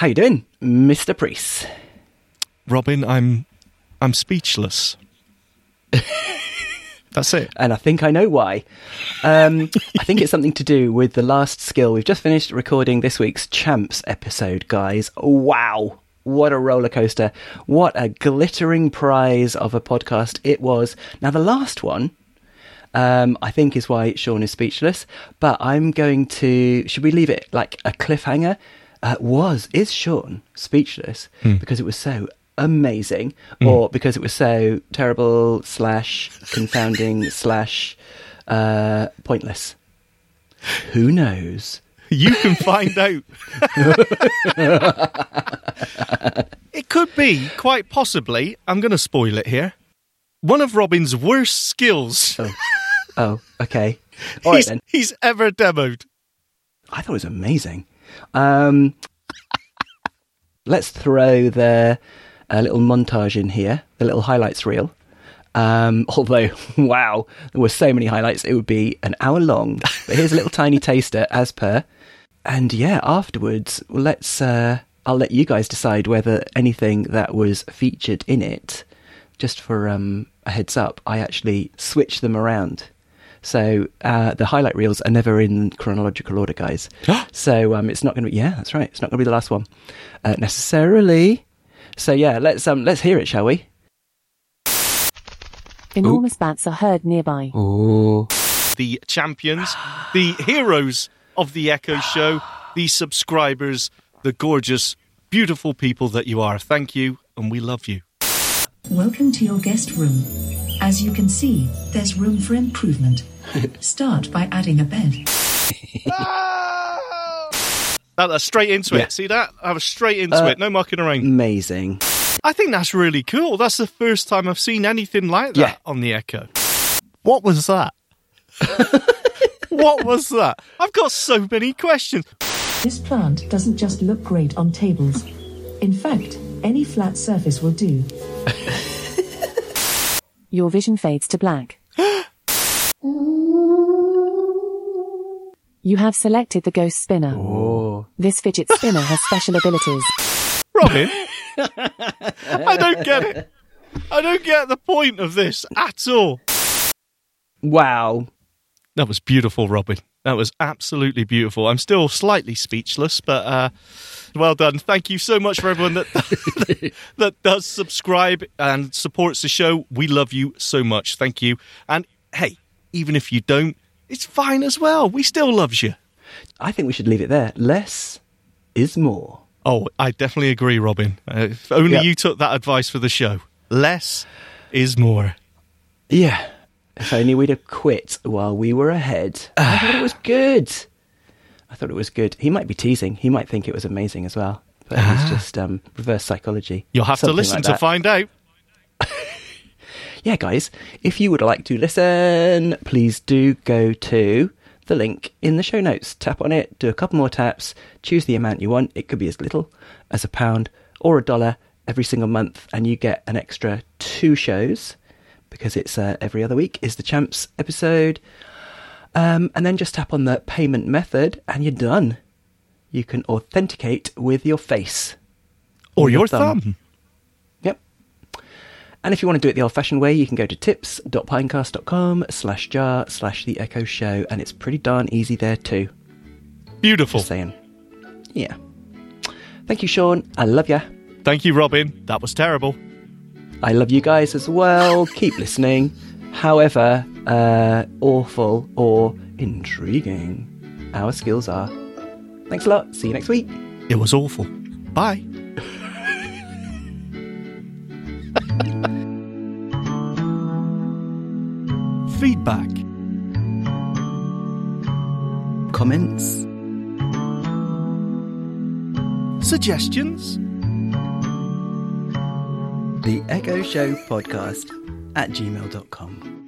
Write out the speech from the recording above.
How you doing, Mr. Priest? Robin, I'm I'm speechless. That's it. And I think I know why. Um, I think it's something to do with the last skill. We've just finished recording this week's Champs episode, guys. Wow. What a roller coaster. What a glittering prize of a podcast it was. Now, the last one, um, I think, is why Sean is speechless. But I'm going to. Should we leave it like a cliffhanger? Uh, was, is Sean speechless because it was so amazing or because it was so terrible slash confounding slash uh, pointless? Who knows? You can find out. it could be, quite possibly, I'm going to spoil it here, one of Robin's worst skills Oh, okay. All right he's, then. he's ever demoed. I thought it was amazing. Um, let's throw the uh, little montage in here, the little highlights reel. Um, although, wow, there were so many highlights, it would be an hour long. But here's a little tiny taster, as per. And yeah, afterwards, let's. Uh, I'll let you guys decide whether anything that was featured in it. Just for um, a heads up, I actually switched them around. So uh, the highlight reels are never in chronological order, guys. so um, it's not going to be. Yeah, that's right. It's not going to be the last one uh, necessarily. So yeah, let's um, let's hear it, shall we? Enormous bats are heard nearby. Oh, The champions, the heroes of the Echo Show, the subscribers, the gorgeous, beautiful people that you are. Thank you, and we love you. Welcome to your guest room. As you can see, there's room for improvement. Start by adding a bed. That, that's straight into Yeah. it. See that? I was straight into Uh, it. No mucking around. amazing! I think that's really cool. That's the first time I've seen anything like that Yeah. on the Echo. What was that? what was that? I've got so many questions. This plant doesn't just look great on tables. In fact, any flat surface will do. Your vision fades to black. You have selected the ghost spinner. Oh, This fidget spinner has special abilities. Robin, I don't get it. I don't get the point of this at all. wow! That was beautiful, Robin. That was absolutely beautiful. I'm still slightly speechless, but uh, well done. Thank you so much for everyone that that does subscribe and supports the show. We love you so much. Thank you. And hey, even if you don't, it's fine as well. We still loves you. I think we should leave it there. Less is more. Oh, I definitely agree, Robin. Uh, if only Yeah. you took that advice for the show. Less is more. Yeah. If only we'd have quit while we were ahead. I thought it was good. I thought it was good. He might be teasing. He might think it was amazing as well. But it's just um, reverse psychology. You'll have to listen like to find out. yeah, guys, if you would like to listen, please do go to the link in the show notes. Tap on it, do a couple more taps, choose the amount you want. It could be as little as a pound or a dollar every single month, and you get an extra two shows because it's uh, every other week is the champs episode. Um, and then just tap on the payment method, and you're done. You can authenticate with your face. Or your your thumb. thumb. Yep. And if you want to do it the old fashioned way, you can go to tips.pinecast.com slash jar slash the echo show, and it's pretty darn easy there too. Beautiful. Just saying. Yeah. Thank you, Sean. I love you. Thank you, Robin. That was terrible. I love you guys as well. Keep listening. However uh, awful or intriguing our skills are. Thanks a lot. See you next week. It was awful. Bye. Feedback. Comments? Suggestions? The Echo Show Podcast at gmail.com.